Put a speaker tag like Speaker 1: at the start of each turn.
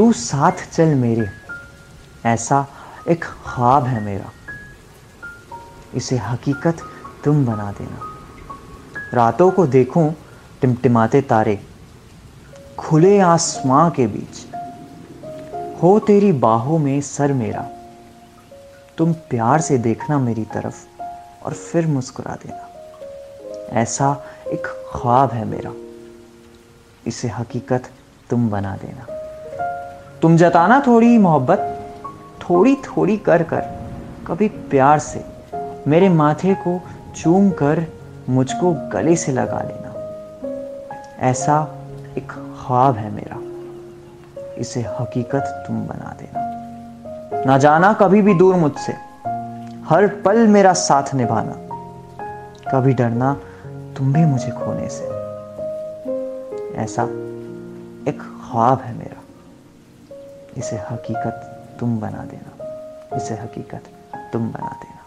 Speaker 1: तू साथ चल मेरे। ऐसा एक ख्वाब है मेरा। इसे हकीकत तुम बना देना। रातों को देखूँ टिमटिमाते तारे, खुले आसमां के बीच। हो तेरी बाहों में सर मेरा। तुम प्यार से देखना मेरी तरफ़ और फिर मुस्कुरा देना। ऐसा एक ख्वाब है मेरा। इसे हकीकत तुम बना देना। तुम जताना थोड़ी मोहब्बत, थोड़ी थोड़ी कर कर, कभी प्यार से मेरे माथे को चूम कर मुझको गले से लगा लेना। ऐसा एक ख्वाब है मेरा। इसे हकीकत तुम बना देना। ना जाना कभी भी दूर मुझसे। हर पल मेरा साथ निभाना। कभी डरना तुम भी मुझे खोने से। ऐसा एक ख्वाब है मेरा। इसे हकीकत तुम बना देना। इसे हकीकत तुम बना देना।